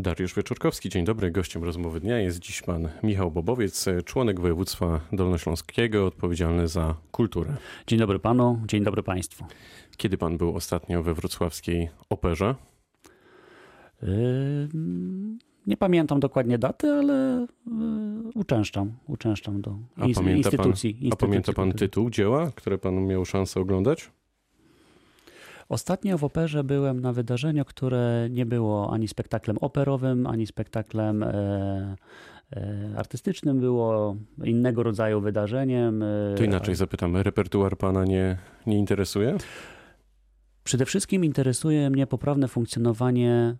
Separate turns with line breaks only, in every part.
Dariusz Wieczorkowski, dzień dobry. Gościem rozmowy dnia jest dziś pan Michał Bobowiec, członek województwa dolnośląskiego, odpowiedzialny za kulturę.
Dzień dobry panu, dzień dobry państwu.
Kiedy pan był ostatnio we wrocławskiej operze?
Yy, nie pamiętam dokładnie daty, ale yy, uczęszczam, uczęszczam do
A pamięta
instytucji.
pan,
instytucji
a pamięta pan
kultury.
tytuł dzieła, które pan miał szansę oglądać?
Ostatnio w operze byłem na wydarzeniu, które nie było ani spektaklem operowym, ani spektaklem e, e, artystycznym. Było innego rodzaju wydarzeniem. e,
To inaczej zapytam, repertuar pana nie, nie interesuje?
Przede wszystkim interesuje mnie poprawne funkcjonowanie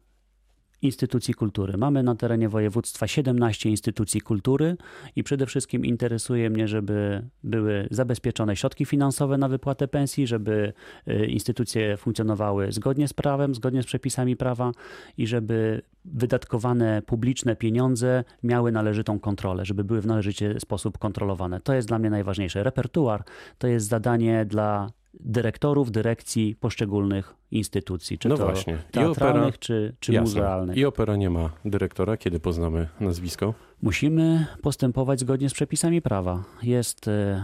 instytucji kultury. Mamy na terenie województwa 17 instytucji kultury i przede wszystkim interesuje mnie, żeby były zabezpieczone środki finansowe na wypłatę pensji, żeby y, instytucje funkcjonowały zgodnie z prawem, zgodnie z przepisami prawa i żeby wydatkowane publiczne pieniądze miały należytą kontrolę, żeby były w należyty sposób kontrolowane. To jest dla mnie najważniejsze. Repertuar to jest zadanie dla dyrektorów, dyrekcji poszczególnych instytucji, czy
No
to
właśnie.
Teatralnych,
opera-
czy, czy
Jasne.
muzealnych.
I opera nie ma dyrektora. Kiedy poznamy nazwisko?
Musimy postępować zgodnie z przepisami prawa. Jest e,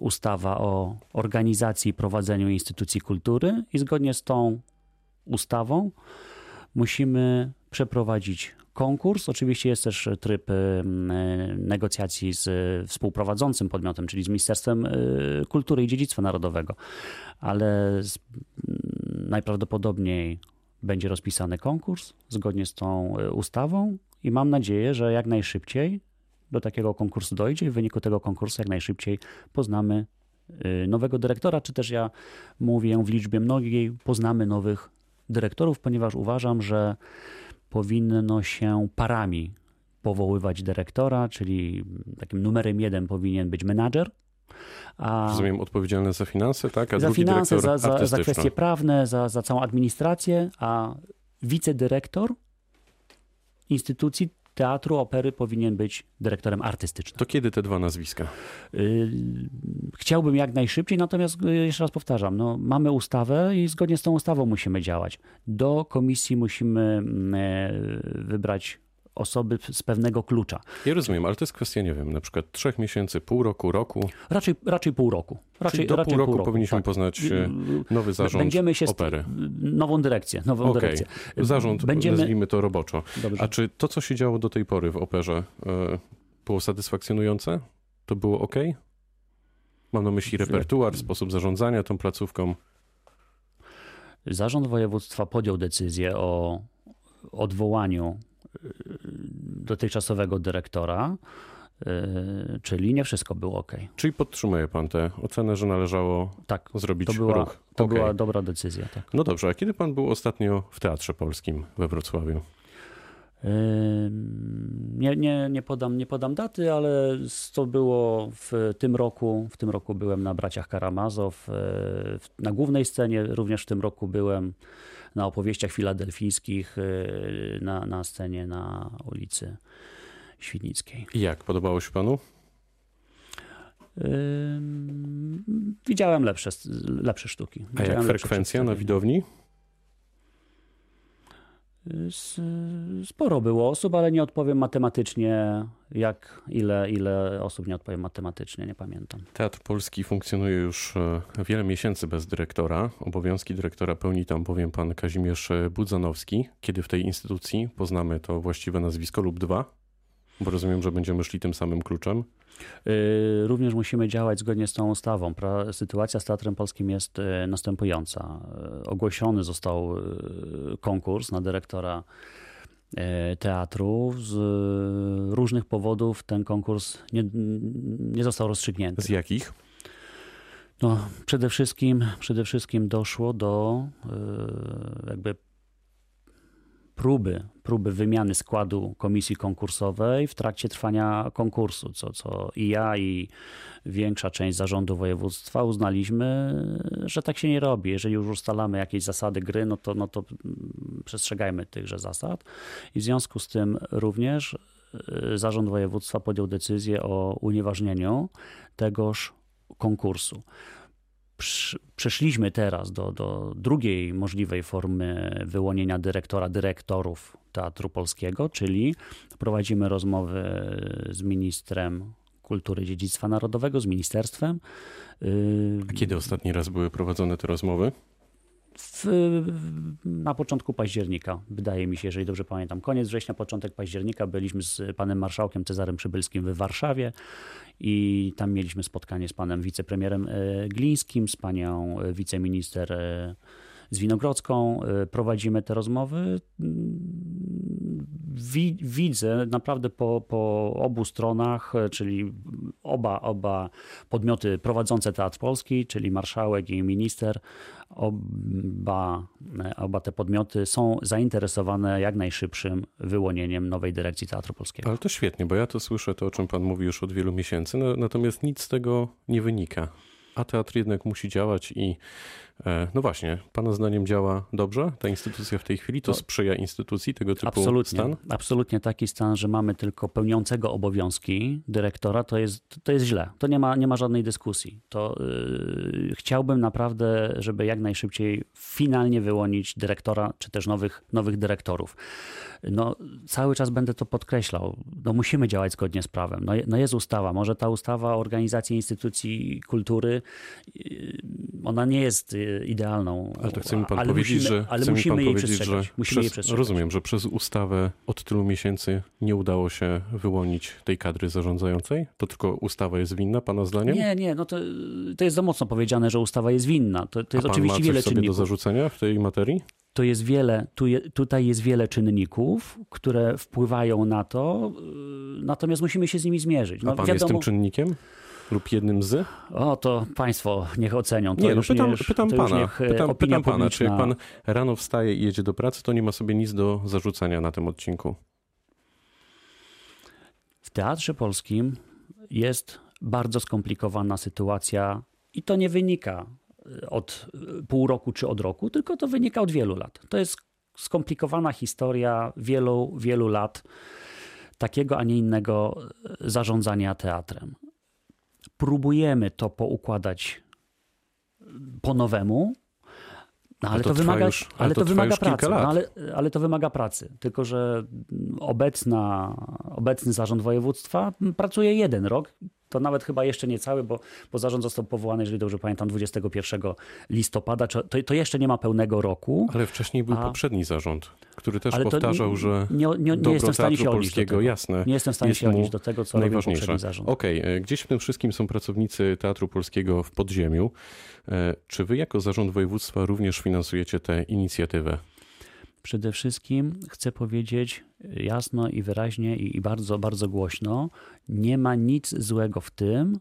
ustawa o organizacji i prowadzeniu instytucji kultury i zgodnie z tą ustawą musimy przeprowadzić konkurs. Oczywiście jest też tryb e, negocjacji z e, współprowadzącym podmiotem, czyli z Ministerstwem e, Kultury i Dziedzictwa Narodowego, ale najprawdopodobniej będzie rozpisany konkurs zgodnie z tą ustawą i mam nadzieję, że jak najszybciej do takiego konkursu dojdzie i w wyniku tego konkursu jak najszybciej poznamy nowego dyrektora, czy też ja mówię w liczbie mnogiej, poznamy nowych dyrektorów, ponieważ uważam, że powinno się parami powoływać dyrektora, czyli takim numerem jeden powinien być menadżer, a
Rozumiem, odpowiedzialny za finanse, tak? A
za finanse, za, za, za kwestie prawne, za, za całą administrację, a wicedyrektor instytucji teatru, opery powinien być dyrektorem artystycznym.
To kiedy te dwa nazwiska?
Yy, Chciałbym jak najszybciej, natomiast yy, jeszcze raz powtarzam, no, mamy ustawę i zgodnie z tą ustawą musimy działać. Do komisji musimy mm, e, wybrać osoby z pewnego klucza.
Ja rozumiem, ale to jest kwestia, nie wiem, na przykład trzech miesięcy, pół roku, roku.
Raczej, raczej pół roku. Raczej,
Czyli do
raczej
pół roku powinniśmy
tak.
poznać e, nowy zarząd
Będziemy się
opery.
nową dyrekcję, nową
Okej,
dyrekcję.
zarząd,
Będziemy-
nazwijmy to roboczo.
Dobrze.
A czy to, co się działo do tej pory w operze, e, było satysfakcjonujące? To było ok? Mam na myśli repertuar, sposób zarządzania tą placówką.
Zarząd województwa podjął decyzję o odwołaniu y, dotychczasowego dyrektora, y, czyli nie wszystko było ok.
Czyli podtrzymuje pan tę ocenę, że należało
Tak,
zrobić
to była,
ruch?
to
Okej.
była dobra decyzja. Tak.
No dobrze, a kiedy pan był ostatnio w Teatrze Polskim we Wrocławiu?
Nie, nie, nie, podam, nie podam daty, ale to było w tym roku. W tym roku byłem na Braciach Karamazow. w- Na głównej scenie również w tym roku byłem na opowieściach filadelfijskich e, na, na scenie na ulicy Świdnickiej.
I jak? Podobało się panu?
Widziałem lepsze, lepsze sztuki.
A jak
Widziałem
frekwencja na widowni?
Sporo było osób, ale nie odpowiem matematycznie, jak ile, ile osób nie odpowiem matematycznie, nie pamiętam.
Teatr Polski funkcjonuje już e, wiele miesięcy bez dyrektora. Obowiązki dyrektora pełni tam bowiem pan Kazimierz Budzanowski. Kiedy w tej instytucji poznamy to właściwe nazwisko lub dwa? Bo rozumiem, że będziemy szli tym samym kluczem.
Yy, Również musimy działać zgodnie z tą ustawą. Sytuacja z Teatrem Polskim jest yy, następująca. Yy, Ogłoszony został konkurs na dyrektora teatru. Z różnych powodów ten konkurs nie, nie został rozstrzygnięty.
Z jakich?
No, przede wszystkim, przede wszystkim doszło do jakby próby, próby wymiany składu komisji konkursowej w trakcie trwania konkursu, co, co i ja, i większa część zarządu województwa uznaliśmy, że tak się nie robi. Jeżeli już ustalamy jakieś zasady gry, no to, no to przestrzegajmy tychże zasad. I w związku z tym również y, zarząd województwa podjął decyzję o unieważnieniu tegoż konkursu. Przeszliśmy teraz do, do drugiej możliwej formy wyłonienia dyrektora, dyrektorów Teatru Polskiego, czyli prowadzimy rozmowy z ministrem kultury i dziedzictwa narodowego, z ministerstwem.
A kiedy ostatni raz były prowadzone te rozmowy?
W, na początku października, wydaje mi się, jeżeli dobrze pamiętam. Koniec września, początek października byliśmy z panem marszałkiem Cezarem Przybylskim w Warszawie i tam mieliśmy spotkanie z panem wicepremierem e, Glińskim, z panią e, wiceminister e, z Winogrodzką. Prowadzimy te rozmowy. Widzę naprawdę po, po obu stronach, czyli oba, oba podmioty prowadzące Teatr Polski, czyli marszałek i minister, oba, oba te podmioty są zainteresowane jak najszybszym wyłonieniem nowej dyrekcji Teatru Polskiego.
Ale to świetnie, bo ja to słyszę, to o czym pan mówi już od wielu miesięcy, no, natomiast nic z tego nie wynika. A teatr jednak musi działać i E, no właśnie, Pana zdaniem działa dobrze ta instytucja w tej chwili? To no, sprzyja instytucji tego typu
absolutnie,
stan?
Absolutnie taki stan, że mamy tylko pełniącego obowiązki dyrektora, to jest, to jest źle. To nie ma, nie ma żadnej dyskusji. To yy, chciałbym naprawdę, żeby jak najszybciej finalnie wyłonić dyrektora, czy też nowych, nowych dyrektorów. No, cały czas będę to podkreślał. No, musimy działać zgodnie z prawem. No, no jest ustawa. Może ta ustawa o organizacji instytucji kultury, ona nie jest idealną.
Ale to chce mi pan powiedzieć, musimy, że,
ale musimy jej przestrzegać. Musimy
przez,
jej przestrzegać.
Rozumiem, że przez ustawę od tylu miesięcy nie udało się wyłonić tej kadry zarządzającej? To tylko ustawa jest winna, pana zdaniem?
Nie, nie, no to, to jest za mocno powiedziane, że ustawa jest winna. To, to jest oczywiście
ma
wiele czynników.
do zarzucenia w tej materii?
to jest wiele, tu je, tutaj jest wiele czynników, które wpływają na to, natomiast musimy się z nimi zmierzyć.
No, A pan wiadomo, jest tym czynnikiem? Lub jednym z?
O, to państwo niech ocenią. To
nie, no pytam,
nie,
pytam pana. Niech e, pytam, pytam pana, czy jak pan rano wstaje i jedzie do pracy, to nie ma sobie nic do zarzucenia na tym odcinku?
W Teatrze Polskim jest bardzo skomplikowana sytuacja i to nie wynika e, od pół roku czy od roku, tylko to wynika od wielu lat. To jest skomplikowana historia wielu, wielu lat takiego, a nie innego e, zarządzania teatrem próbujemy to poukładać po nowemu, no, ale, to, to wymaga, już, ale, ale to, to wymaga pracy. No, ale, ale to wymaga pracy. Tylko, że obecna, obecny zarząd województwa pracuje jeden rok to nawet chyba jeszcze nie cały, bo, bo zarząd został powołany, jeżeli dobrze pamiętam, 21 listopada. To, to jeszcze nie ma pełnego roku.
Ale wcześniej był a... poprzedni zarząd, który też powtarzał, nie, że nie, nie, nie jestem w stanie się polskiego, jasne.
Nie jestem w stanie się odnieść do tego, co robił poprzedni zarząd.
Okej, okay. E, gdzieś w tym wszystkim są pracownicy Teatru Polskiego w podziemiu. E, czy wy jako zarząd województwa również finansujecie tę inicjatywę?
Przede wszystkim chcę powiedzieć jasno i wyraźnie i bardzo, bardzo głośno, nie ma nic złego w tym,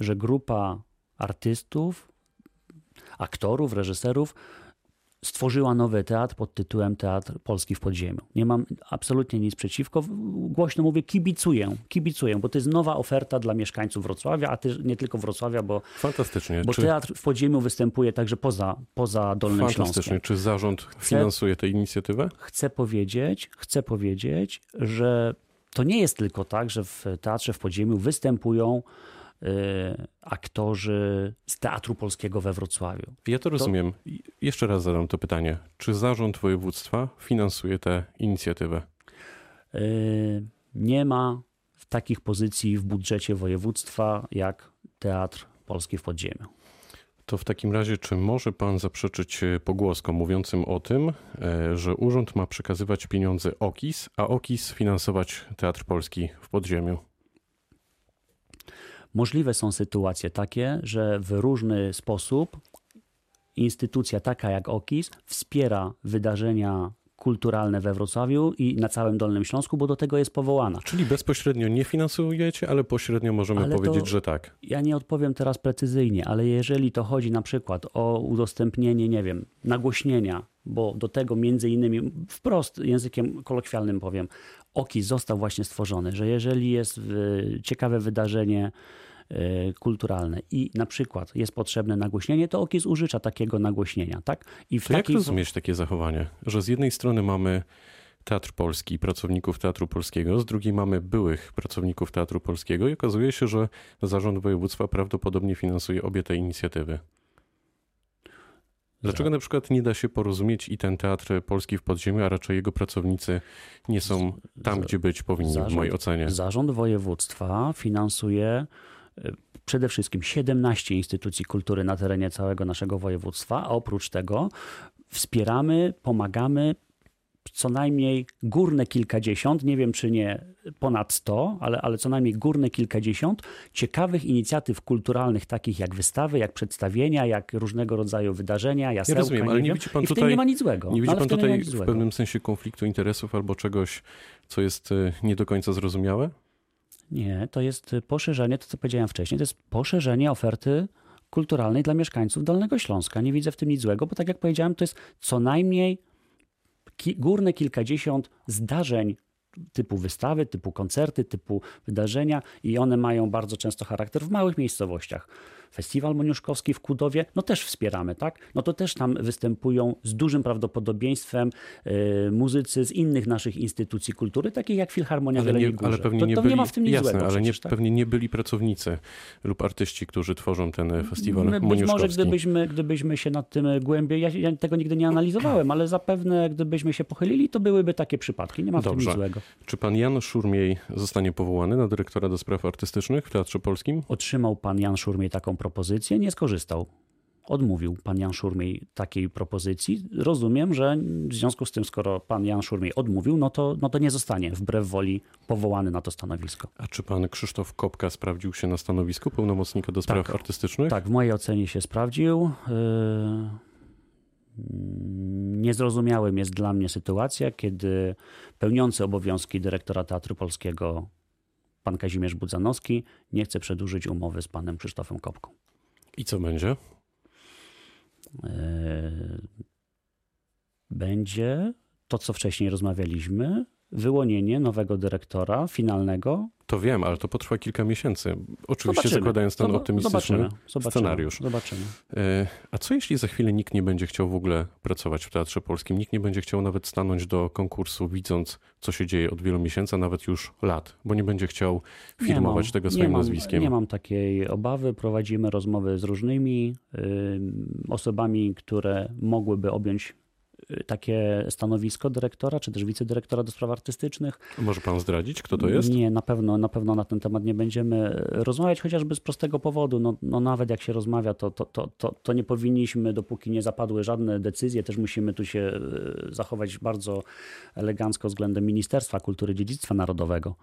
że grupa artystów, aktorów, reżyserów stworzyła nowy teatr pod tytułem Teatr Polski w Podziemiu. Nie mam absolutnie nic przeciwko. Głośno mówię, kibicuję, kibicuję, bo to jest nowa oferta dla mieszkańców Wrocławia, a też nie tylko Wrocławia, bo,
Fantastycznie.
bo Czy... Teatr w Podziemiu występuje także poza, poza Dolnym Fantastycznie. Śląskiem.
Czy zarząd finansuje tę inicjatywę?
Chcę powiedzieć, chcę powiedzieć, że to nie jest tylko tak, że w Teatrze w Podziemiu występują aktorzy z Teatru Polskiego we Wrocławiu.
Ja to rozumiem. To... Jeszcze raz zadam to pytanie. Czy zarząd województwa finansuje tę inicjatywę?
Y, nie ma takich pozycji w budżecie województwa jak Teatr Polski w Podziemiu.
To w takim razie, czy może pan zaprzeczyć pogłoskom mówiącym o tym, że urząd ma przekazywać pieniądze OKIS, a OKIS finansować Teatr Polski w Podziemiu?
Możliwe są sytuacje takie, że w różny sposób instytucja taka jak OKIS wspiera wydarzenia kulturalne we Wrocławiu i na całym Dolnym Śląsku, bo do tego jest powołana.
Czyli bezpośrednio nie finansujecie, ale pośrednio możemy ale powiedzieć, że tak.
Ja nie odpowiem teraz precyzyjnie, ale jeżeli to chodzi na przykład o udostępnienie, nie wiem, nagłośnienia, bo do tego między innymi wprost językiem kolokwialnym powiem, OKIS został właśnie stworzony, że jeżeli jest ciekawe wydarzenie, E, kulturalne i na przykład jest potrzebne nagłośnienie, to OKIS użycza takiego nagłośnienia. Tak?
I w to jak rozumieć takie zachowanie? Że z jednej strony mamy Teatr Polski, pracowników Teatru Polskiego, z drugiej mamy byłych pracowników Teatru Polskiego i okazuje się, że zarząd województwa prawdopodobnie finansuje obie te inicjatywy. Dlaczego na przykład nie da się porozumieć i ten teatr polski w podziemiu, a raczej jego pracownicy nie są tam, gdzie być powinni, w
Zarząd-
mojej ocenie?
Zarząd województwa finansuje e, przede wszystkim 17 instytucji kultury na terenie całego naszego województwa, a oprócz tego wspieramy, pomagamy co najmniej górne kilkadziesiąt, nie wiem czy nie ponad 100, ale, ale co najmniej górne kilkadziesiąt ciekawych inicjatyw kulturalnych, takich jak wystawy, jak przedstawienia, jak różnego rodzaju wydarzenia, jasełka.
rozumiem, ale nie
wiem.
widzi pan
w
tutaj-
nie ma nic złego.
Nie widzi pan
w nie
tutaj w
złego.
pewnym sensie konfliktu interesów albo czegoś, co jest y, nie do końca zrozumiałe?
Nie, to jest poszerzenie, to co powiedziałem wcześniej, to jest poszerzenie oferty kulturalnej dla mieszkańców Dolnego Śląska. Nie widzę w tym nic złego, bo tak jak powiedziałem, to jest co najmniej ki- górne kilkadziesiąt zdarzeń typu wystawy, typu koncerty, typu wydarzenia i one mają bardzo często charakter w małych miejscowościach. Festiwal Moniuszkowski w Kudowie, no też wspieramy, tak? No to też tam występują z dużym prawdopodobieństwem y, muzycy z innych naszych instytucji kultury, takich jak Filharmonia w
Ale, nie,
Jeleniej Górze.
ale pewnie
to,
nie
to
byli,
nie ma w tym nic
jasne,
złego
ale nie,
przecież, tak?
pewnie nie byli pracownicy lub artyści, którzy tworzą ten e, festiwal
być może
Moniuszkowski.
gdybyśmy, gdybyśmy się nad tym głębiej, ja, ja tego nigdy nie analizowałem, ale zapewne gdybyśmy się pochylili, to byłyby takie przypadki. Nie ma w tym
Dobrze.
nic złego.
Czy pan Jan Szurmiej zostanie powołany na dyrektora do spraw artystycznych w Teatrze Polskim?
Otrzymał pan Jan Szurmiej taką propozycję, nie skorzystał. Odmówił pan Jan Szurmiej takiej propozycji. Rozumiem, że w związku z tym, skoro pan Jan Szurmiej odmówił, no to, no to nie zostanie wbrew woli powołany na to stanowisko.
A czy pan Krzysztof Kopka sprawdził się na stanowisku pełnomocnika do spraw
Tak.
artystycznych?
Tak, w mojej ocenie się sprawdził. Yy, Niezrozumiałym jest dla mnie sytuacja, kiedy pełniący obowiązki dyrektora Teatru Polskiego pan Kazimierz Budzanowski nie chce przedłużyć umowy z panem Krzysztofem Kopką.
I co będzie?
Yy, Będzie to, co wcześniej rozmawialiśmy, wyłonienie nowego dyrektora finalnego.
To wiem, ale to potrwa kilka miesięcy. Oczywiście
Zobaczymy.
zakładając ten optymistyczny
zobaczymy. Zobaczymy.
scenariusz.
Zobaczymy.
E, A co jeśli za chwilę nikt nie będzie chciał w ogóle pracować w Teatrze Polskim? Nikt nie będzie chciał nawet stanąć do konkursu, widząc, co się dzieje od wielu miesięcy, a nawet już lat, bo nie będzie chciał
Nie
firmować
mam-
tego
nie
swoim
mam,
nazwiskiem.
Nie mam takiej obawy. Prowadzimy rozmowy z różnymi ym, osobami, które mogłyby objąć takie stanowisko dyrektora, czy też wicedyrektora do spraw artystycznych.
Może pan zdradzić, kto to jest?
Nie, na pewno, na pewno na ten temat nie będziemy rozmawiać, chociażby z prostego powodu. No, no nawet jak się rozmawia, to, to, to, to, to nie powinniśmy, dopóki nie zapadły żadne decyzje, też musimy tu się y, zachować bardzo elegancko względem Ministerstwa Kultury i Dziedzictwa Narodowego.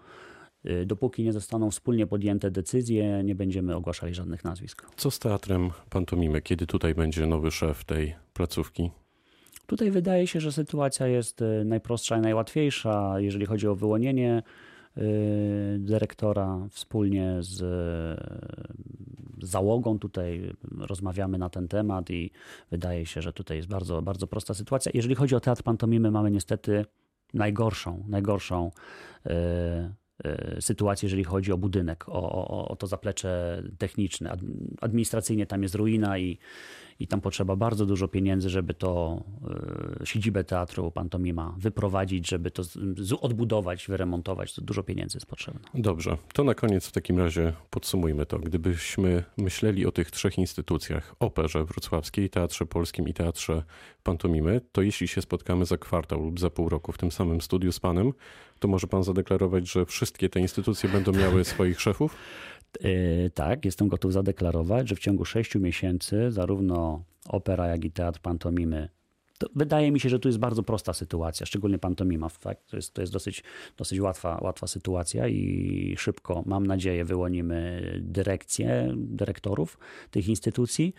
Y, Dopóki nie zostaną wspólnie podjęte decyzje, nie będziemy ogłaszali żadnych nazwisk.
Co z teatrem pantomimy? Kiedy tutaj będzie nowy szef tej placówki?
Tutaj wydaje się, że sytuacja jest y, najprostsza i najłatwiejsza, jeżeli chodzi o wyłonienie y, dyrektora wspólnie z z załogą. Tutaj rozmawiamy na ten temat i wydaje się, że tutaj jest bardzo, bardzo prosta sytuacja. Jeżeli chodzi o teatr pantomimy, mamy niestety najgorszą, najgorszą sytuację, jeżeli chodzi o budynek, o, o, o to zaplecze techniczne. Ad- Administracyjnie tam jest ruina i, i tam potrzeba bardzo dużo pieniędzy, żeby to e, siedzibę teatru pantomima wyprowadzić, żeby to odbudować, wyremontować. To dużo pieniędzy jest potrzebne.
Dobrze, to na koniec w takim razie podsumujmy to. Gdybyśmy myśleli o tych trzech instytucjach, Operze Wrocławskiej, Teatrze Polskim i Teatrze Pantomimy, to jeśli się spotkamy za kwartał lub za pół roku w tym samym studiu z panem, to może pan zadeklarować, że wszystkie te instytucje będą miały swoich szefów?
Yy, tak, jestem gotów zadeklarować, że w ciągu sześciu miesięcy zarówno opera, jak i teatr pantomimy. To wydaje mi się, że tu jest bardzo prosta sytuacja, szczególnie pantomima. Tak? To jest, to jest dosyć, dosyć łatwa, łatwa sytuacja i szybko, mam nadzieję, wyłonimy dyrekcję, dyrektorów tych instytucji.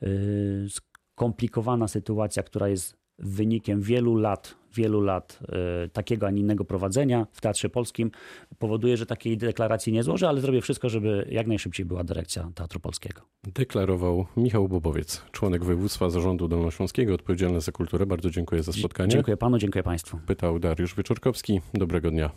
Yy, Skomplikowana sytuacja, która jest wynikiem wielu lat, wielu lat e, takiego, a nie innego prowadzenia w Teatrze Polskim powoduje, że takiej deklaracji nie złożę, ale zrobię wszystko, żeby jak najszybciej była dyrekcja Teatru Polskiego.
Deklarował Michał Bobowiec, członek województwa zarządu dolnośląskiego, odpowiedzialny za kulturę. Bardzo dziękuję za spotkanie.
Dziękuję panu, dziękuję państwu.
Pytał Dariusz Wieczorkowski. Dobrego dnia.